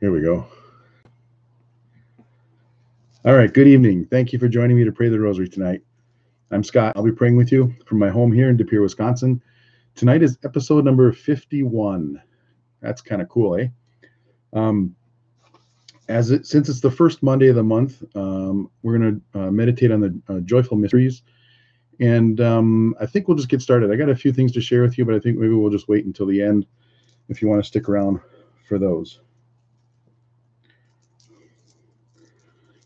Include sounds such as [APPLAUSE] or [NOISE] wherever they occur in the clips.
Here we go. All right, good evening. Thank you for joining me to pray the rosary tonight. I'm Scott. I'll be praying with you from my home here in De Pere, Wisconsin. Tonight is episode number 51. That's kind of cool, eh? Um, as it, since it's the first Monday of the month, um, we're going to uh, meditate on the uh, joyful mysteries. And um, I think we'll just get started. I got a few things to share with you, but I think maybe we'll just wait until the end if you want to stick around for those.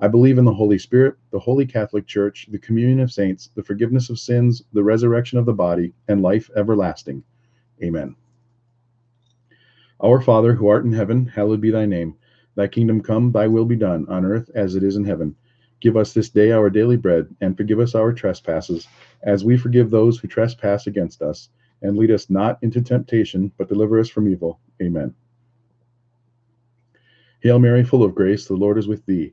I believe in the Holy Spirit, the Holy Catholic Church, the communion of saints, the forgiveness of sins, the resurrection of the body, and life everlasting. Amen. Our Father, who art in heaven, hallowed be thy name. Thy kingdom come, thy will be done, on earth as it is in heaven. Give us this day our daily bread, and forgive us our trespasses, as we forgive those who trespass against us. And lead us not into temptation, but deliver us from evil. Amen. Hail Mary, full of grace, the Lord is with thee.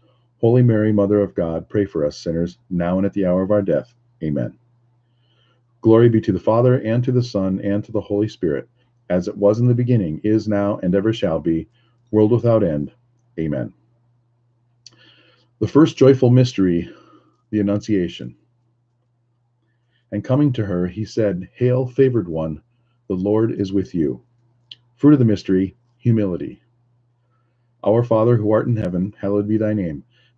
Holy Mary, Mother of God, pray for us sinners, now and at the hour of our death. Amen. Glory be to the Father, and to the Son, and to the Holy Spirit, as it was in the beginning, is now, and ever shall be, world without end. Amen. The first joyful mystery, the Annunciation. And coming to her, he said, Hail, favored one, the Lord is with you. Fruit of the mystery, humility. Our Father, who art in heaven, hallowed be thy name.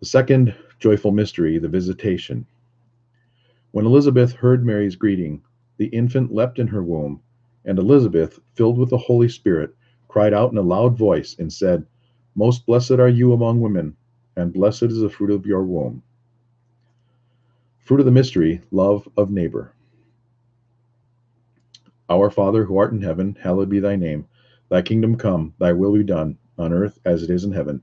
The second joyful mystery, the Visitation. When Elizabeth heard Mary's greeting, the infant leapt in her womb, and Elizabeth, filled with the Holy Spirit, cried out in a loud voice and said, Most blessed are you among women, and blessed is the fruit of your womb. Fruit of the mystery, love of neighbor. Our Father who art in heaven, hallowed be thy name. Thy kingdom come, thy will be done, on earth as it is in heaven.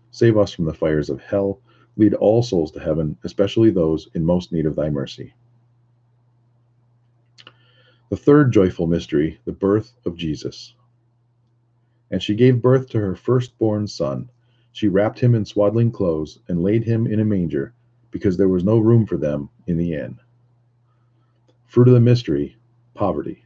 save us from the fires of hell, lead all souls to heaven, especially those in most need of thy mercy. The third joyful mystery, the birth of Jesus. And she gave birth to her firstborn son. She wrapped him in swaddling clothes and laid him in a manger, because there was no room for them in the inn. Fruit of the mystery, poverty.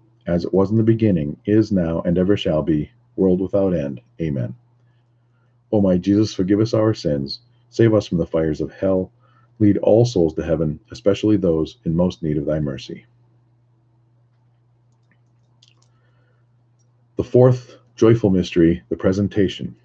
as it was in the beginning, is now, and ever shall be, world without end. Amen. O my Jesus, forgive us our sins, save us from the fires of hell, lead all souls to heaven, especially those in most need of thy mercy. The fourth Joyful mystery, the presentation.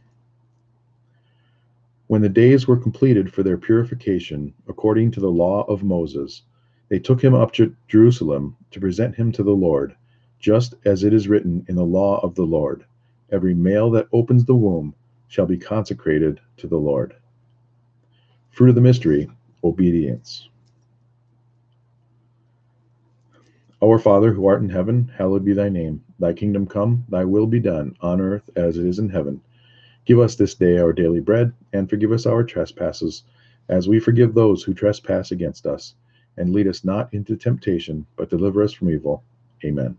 When the days were completed for their purification, according to the law of Moses, they took him up to Jerusalem to present him to the Lord, just as it is written in the law of the Lord Every male that opens the womb shall be consecrated to the Lord. Fruit of the mystery, obedience. Our Father, who art in heaven, hallowed be thy name. Thy kingdom come, thy will be done, on earth as it is in heaven. Give us this day our daily bread, and forgive us our trespasses, as we forgive those who trespass against us. And lead us not into temptation, but deliver us from evil. Amen.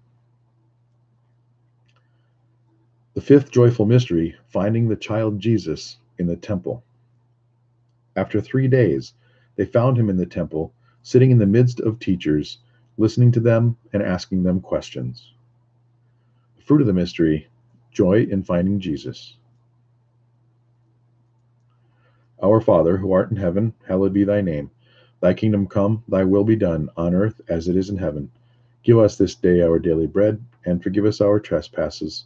The fifth joyful mystery, finding the child Jesus in the temple. After three days, they found him in the temple, sitting in the midst of teachers, listening to them and asking them questions. Fruit of the mystery joy in finding Jesus. Our Father, who art in heaven, hallowed be thy name. Thy kingdom come, thy will be done, on earth as it is in heaven. Give us this day our daily bread, and forgive us our trespasses,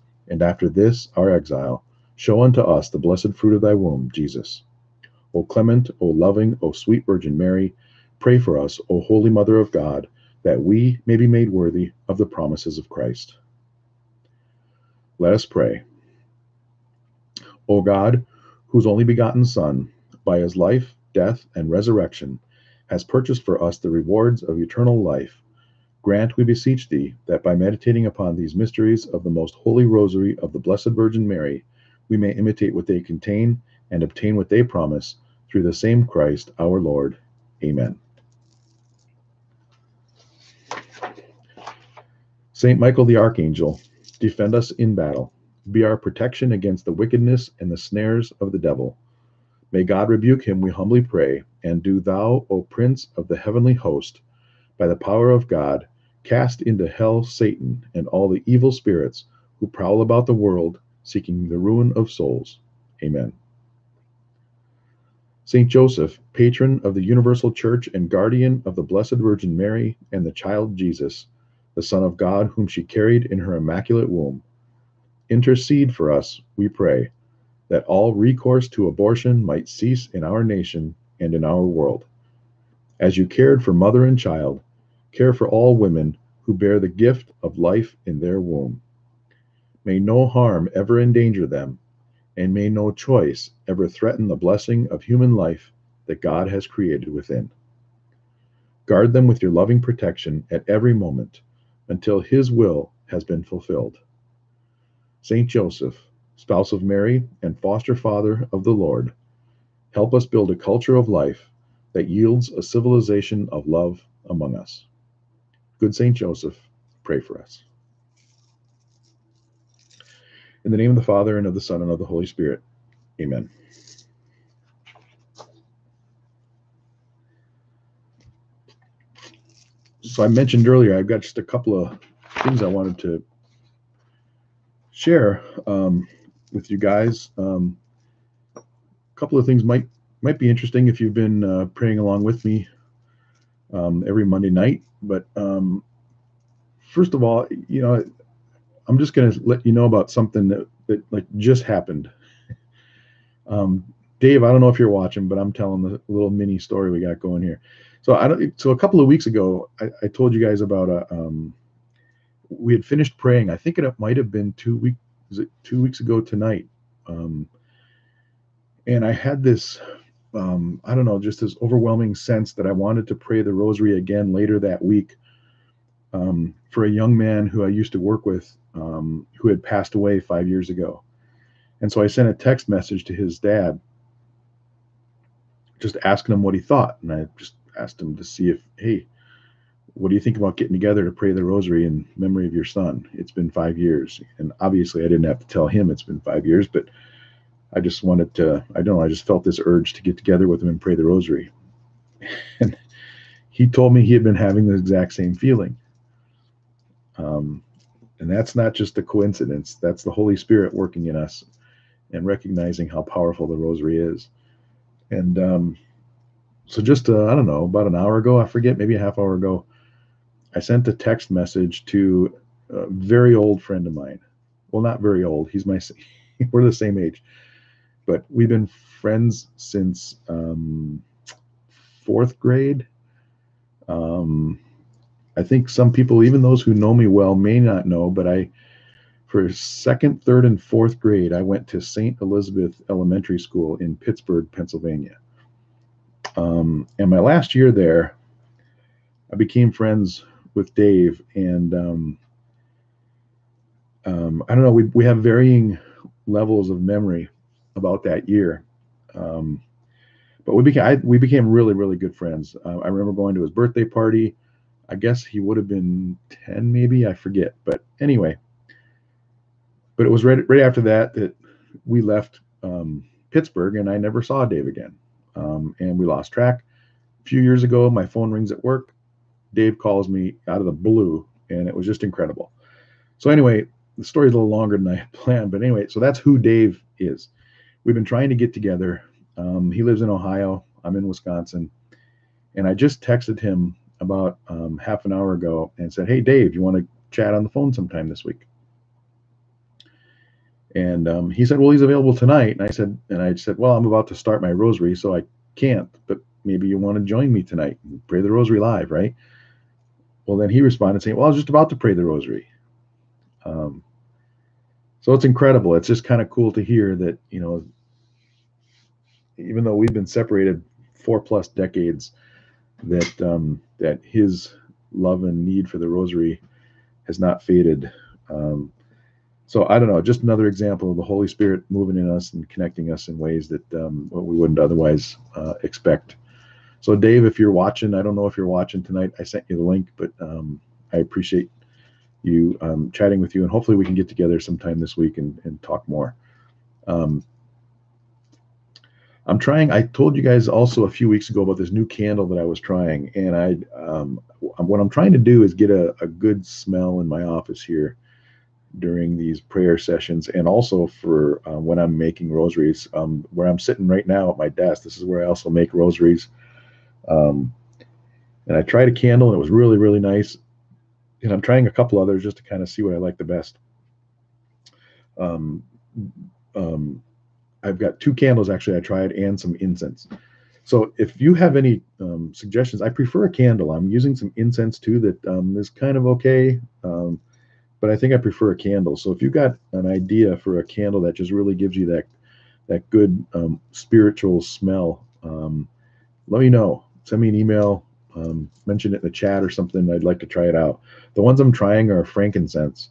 and after this our exile, show unto us the blessed fruit of thy womb, Jesus. O clement, O loving, O sweet Virgin Mary, pray for us, O Holy Mother of God, that we may be made worthy of the promises of Christ. Let us pray. O God, whose only begotten Son, by his life, death, and resurrection, has purchased for us the rewards of eternal life, grant, we beseech thee, that by meditating upon these mysteries of the most holy rosary of the Blessed Virgin Mary, we may imitate what they contain and obtain what they promise through the same Christ our Lord. Amen. Saint Michael the Archangel, Defend us in battle. Be our protection against the wickedness and the snares of the devil. May God rebuke him, we humbly pray, and do thou, O Prince of the heavenly host, by the power of God, cast into hell Satan and all the evil spirits who prowl about the world seeking the ruin of souls. Amen. Saint Joseph, patron of the universal church and guardian of the Blessed Virgin Mary and the child Jesus, the Son of God, whom she carried in her immaculate womb. Intercede for us, we pray, that all recourse to abortion might cease in our nation and in our world. As you cared for mother and child, care for all women who bear the gift of life in their womb. May no harm ever endanger them, and may no choice ever threaten the blessing of human life that God has created within. Guard them with your loving protection at every moment until his will has been fulfilled. Saint Joseph, spouse of Mary and foster father of the Lord, help us build a culture of life that yields a civilization of love among us. Good Saint Joseph, pray for us. In the name of the Father, and of the Son, and of the Holy Spirit. Amen. so I mentioned earlier, I've got just a couple of things I wanted to share. Um, with you guys. Um, a couple of things might might be interesting if you've been uh, praying along with me um, every Monday night. But um, first of all, you know, I'm just going to let you know about something that, that like just happened. [LAUGHS] Um, Dave, I don't know if you're watching, but I'm telling the little mini story we got going here. So I don't. So a couple of weeks ago, I, I told you guys about a. Um, we had finished praying. I think it might have been two weeks. Was it two weeks ago tonight? Um, and I had this. Um, I don't know, just this overwhelming sense that I wanted to pray the Rosary again later that week um, for a young man who I used to work with, um, who had passed away five years ago. And so I sent a text message to his dad, just asking him what he thought, and I just asked him to see if, hey, what do you think about getting together to pray the rosary in memory of your son? It's been five years. And obviously, I didn't have to tell him it's been five years, but I just wanted to, I don't know, I just felt this urge to get together with him and pray the rosary. And he told me he had been having the exact same feeling. Um, and that's not just a coincidence, that's the Holy Spirit working in us and recognizing how powerful the rosary is. And um, so just uh, I don't know about an hour ago, I forget, maybe a half hour ago, I sent a text message to a very old friend of mine. Well, not very old. He's my [LAUGHS] we're the same age, but we've been friends since um, fourth grade. Um, I think some people, even those who know me well, may not know, but I, for second, third, and fourth grade, I went to St. Elizabeth Elementary School in Pittsburgh, Pennsylvania. Um, and my last year there, I became friends with Dave, and um, um, I don't know. We we have varying levels of memory about that year, um, but we became I, we became really really good friends. Uh, I remember going to his birthday party. I guess he would have been ten, maybe I forget. But anyway, but it was right right after that that we left um, Pittsburgh, and I never saw Dave again um, and we lost track. A few years ago, my phone rings at work. Dave calls me out of the blue, and it was just incredible. So anyway, the story's a little longer than I had [LAUGHS] planned, but anyway, so that's who Dave is. We've been trying to get together. Um, he lives in Ohio. I'm in Wisconsin, and I just texted him about um, half an hour ago and said, "Hey, Dave, you want to chat on the phone sometime this week?" And um, he said, "Well, he's available tonight." And I said, "And I said, well, I'm about to start my rosary, so I can't. But maybe you want to join me tonight and pray the rosary live, right?" Well, then he responded saying, "Well, I was just about to pray the rosary." Um, so it's incredible. It's just kind of cool to hear that you know, even though we've been separated four plus decades, that um, that his love and need for the rosary has not faded. Um, so I don't know, just another example of the Holy Spirit moving in us and connecting us in ways that um, we wouldn't otherwise uh, expect. So Dave, if you're watching, I don't know if you're watching tonight. I sent you the link, but um, I appreciate you um, chatting with you, and hopefully we can get together sometime this week and, and talk more. Um, I'm trying. I told you guys also a few weeks ago about this new candle that I was trying, and I um, what I'm trying to do is get a, a good smell in my office here during these prayer sessions and also for uh, when I'm making rosaries. Um, where I'm sitting right now at my desk, this is where I also make rosaries. Um, and I tried a candle and it was really, really nice. And I'm trying a couple others just to kind of see what I like the best. Um, um, I've got two candles actually I tried and some incense. So if you have any um, suggestions, I prefer a candle. I'm using some incense too that um, is kind of okay. Um, but I think I prefer a candle. So if you've got an idea for a candle that just really gives you that that good um, spiritual smell, um, let me know. Send me an email, um, mention it in the chat or something. I'd like to try it out. The ones I'm trying are frankincense.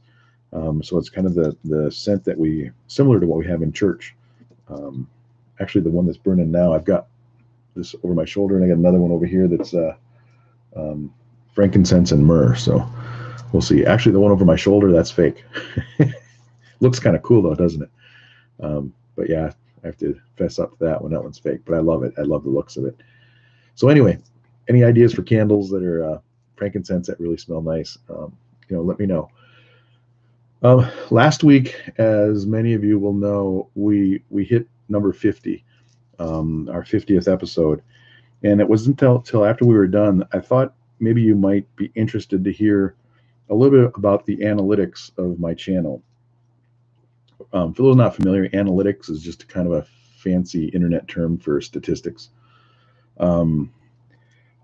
Um, so it's kind of the the scent that we similar to what we have in church. Um, actually, the one that's burning now, I've got this over my shoulder, and I got another one over here that's uh, um, frankincense and myrrh. So we'll see. Actually, the one over my shoulder, that's fake. [LAUGHS] Looks kind of cool though, doesn't it? Um, but yeah, I have to fess up to that one. That one's fake, but I love it. I love the looks of it. So anyway, any ideas for candles that are uh, frankincense that really smell nice? Um, you know, let me know. Um, last week, as many of you will know, we we hit number 50, um, our 50th episode, and it wasn't until, until after we were done I thought maybe you might be interested to hear a little bit about the analytics of my channel. Um, for those not familiar, analytics is just kind of a fancy internet term for statistics. Um,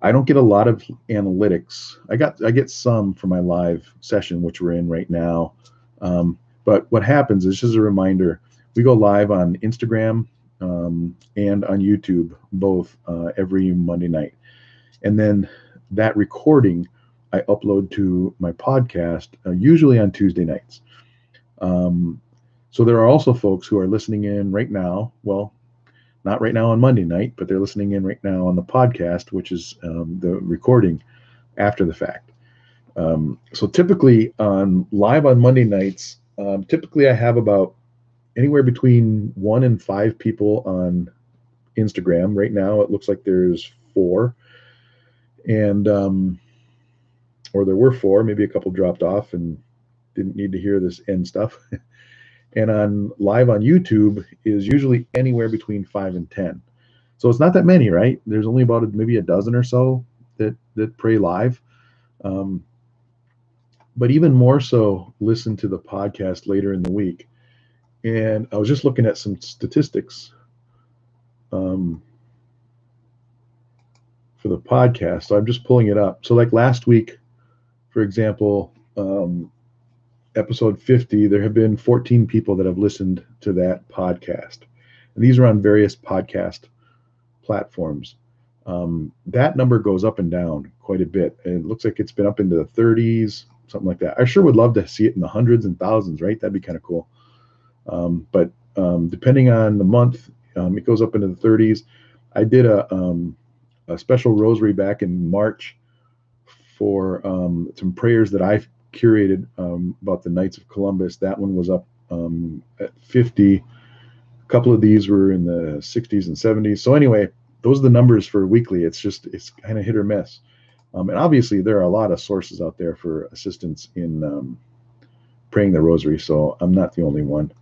I don't get a lot of analytics. I got I get some for my live session, which we're in right now. Um, but what happens is just a reminder: we go live on Instagram um, and on YouTube both uh, every Monday night, and then that recording I upload to my podcast uh, usually on Tuesday nights. Um, so there are also folks who are listening in right now. Well, not right now on Monday night, but they're listening in right now on the podcast, which is um, the recording after the fact. Um, so typically on live on Monday nights, um, typically I have about anywhere between one and five people on Instagram. Right now, it looks like there's four, and um, or there were four. Maybe a couple dropped off and didn't need to hear this end stuff. [LAUGHS] and on live on YouTube is usually anywhere between five and ten. So it's not that many, right? There's only about maybe a dozen or so that that pray live. Um, but even more so, listen to the podcast later in the week. And I was just looking at some statistics um, for the podcast. So I'm just pulling it up. So, like last week, for example, um, episode 50, there have been 14 people that have listened to that podcast. And these are on various podcast platforms. Um, that number goes up and down quite a bit. And it looks like it's been up into the 30s, something like that. I sure would love to see it in the hundreds and thousands, right? That'd be kind of cool. Um, but um, depending on the month, um, it goes up into the 30s. I did a, um, a special rosary back in March for um, some prayers that I curated um, about the Knights of Columbus. That one was up um, at 50. A couple of these were in the 60s and 70s. So anyway, those are the numbers for weekly. It's just it's kind of hit or miss. Um, and obviously, there are a lot of sources out there for assistance in um, praying the Rosary. So I'm not the only one.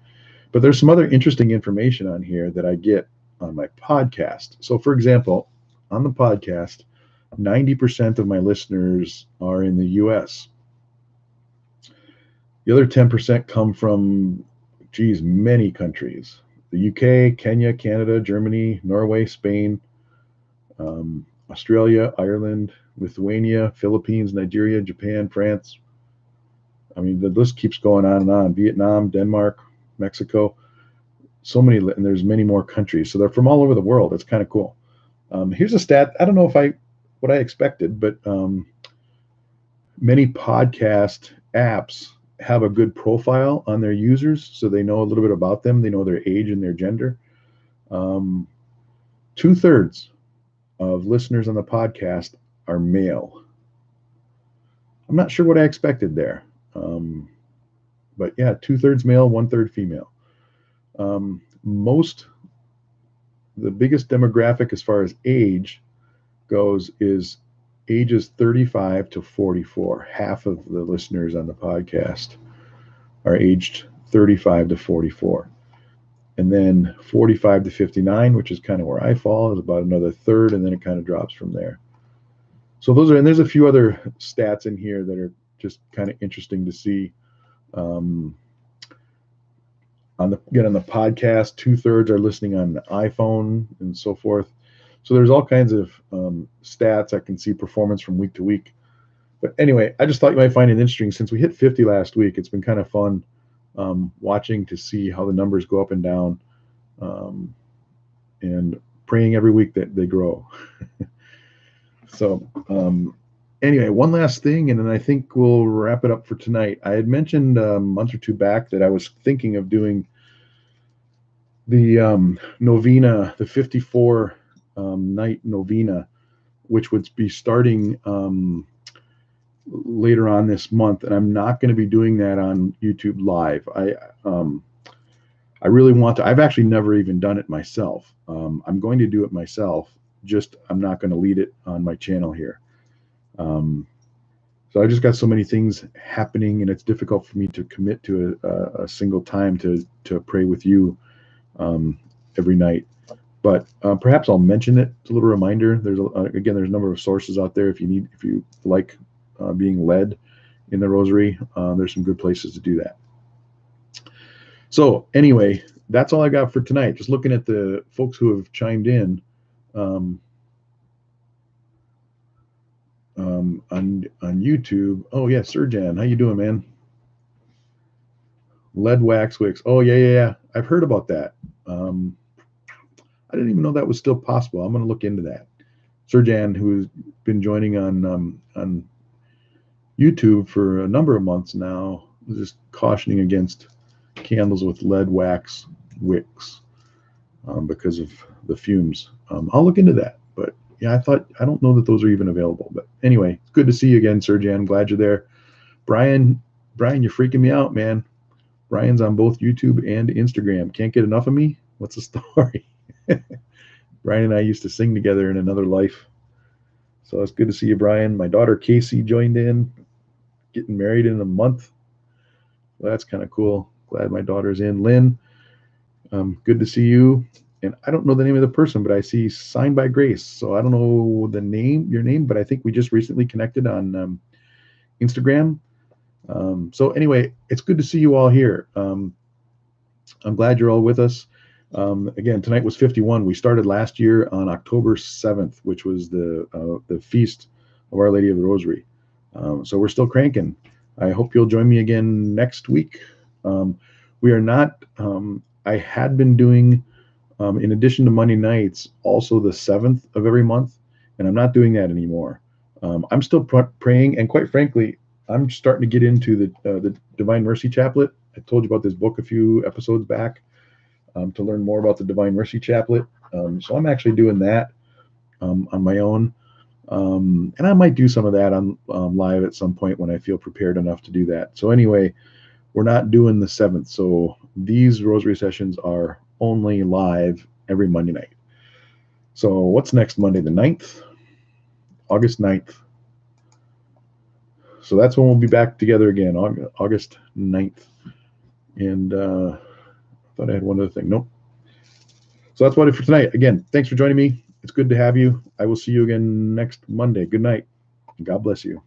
But there's some other interesting information on here that I get on my podcast. So, for example, on the podcast, 90% of my listeners are in the US. The other 10% come from, geez, many countries the UK, Kenya, Canada, Germany, Norway, Spain, um, Australia, Ireland, Lithuania, Philippines, Nigeria, Japan, France. I mean, the list keeps going on and on. Vietnam, Denmark, Mexico, so many, and there's many more countries. So they're from all over the world. It's kind of cool. Um, here's a stat. I don't know if I what I expected, but um, many podcast apps have a good profile on their users, so they know a little bit about them. They know their age and their gender. Um, Two thirds of listeners on the podcast are male. I'm not sure what I expected there. Um, but yeah, two thirds male, one third female. Um, most, the biggest demographic as far as age goes is ages 35 to 44. Half of the listeners on the podcast are aged 35 to 44. And then 45 to 59, which is kind of where I fall, is about another third, and then it kind of drops from there. So those are, and there's a few other stats in here that are just kind of interesting to see. Um, on the again on the podcast, two thirds are listening on iPhone and so forth. So there's all kinds of um, stats. I can see performance from week to week. But anyway, I just thought you might find it interesting since we hit 50 last week. It's been kind of fun um, watching to see how the numbers go up and down, um, and praying every week that they grow. [LAUGHS] so um, anyway, one last thing, and then I think we'll wrap it up for tonight. I had mentioned a month or two back that I was thinking of doing the um, novena, the 54 um, night novena, which would be starting um, later on this month. And I'm not going to be doing that on YouTube Live. I um, I really want to. I've actually never even done it myself. Um, I'm going to do it myself. Just I'm not going to lead it on my channel here. Um, so I just got so many things happening, and it's difficult for me to commit to a, a single time to to pray with you um, every night. But uh, perhaps I'll mention it. It's a little reminder. There's a, uh, again, there's a number of sources out there. If you need, if you like uh, being led in the Rosary, uh, there's some good places to do that. So anyway, that's all I got for tonight. Just looking at the folks who have chimed in. Um, um, on on YouTube. Oh yeah, Jan, how you doing, man? Lead wax wicks. Oh yeah, yeah, yeah. I've heard about that. Um, I didn't even know that was still possible. I'm going to look into that. Jan, who's been joining on um, on YouTube for a number of months now, just cautioning against candles with lead wax wicks um, because of the fumes. Um, I'll look into that. But yeah, I thought I don't know that those are even available. But anyway, it's good to see you again, Jan. Glad you're there. Brian, Brian, you're freaking me out, man. Brian's on both YouTube and Instagram. Can't get enough of me. What's the [LAUGHS] story? [LAUGHS] Brian and I used to sing together in another life. So it's good to see you, Brian. My daughter Casey joined in, getting married in a month. Well, that's kind of cool. Glad my daughter's in. Lynn, um, good to see you. And I don't know the name of the person, but I see signed by Grace. So I don't know the name, your name, but I think we just recently connected on um, Instagram. Um, so anyway, it's good to see you all here. Um, I'm glad you're all with us. Um, again, tonight was 51. We started last year on October 7th, which was the uh, the feast of Our Lady of the Rosary. Um, so we're still cranking. I hope you'll join me again next week. Um, we are not. Um, I had been doing, um, in addition to Monday nights, also the seventh of every month, and I'm not doing that anymore. Um, I'm still pr- praying, and quite frankly, I'm starting to get into the uh, the Divine Mercy Chaplet. I told you about this book a few episodes back um, to learn more about the Divine Mercy Chaplet. Um, so I'm actually doing that um, on my own. Um, and I might do some of that on um, live at some point when I feel prepared enough to do that. So anyway, we're not doing the seventh. So these rosary sessions are only live every Monday night. So what's next Monday, the 9th? August 9th. So that's when we'll be back together again, August 9th. And uh, Thought I had one other thing. Nope. So that's about it for tonight. Again, thanks for joining me. It's good to have you. I will see you again next Monday. Good night. God bless you.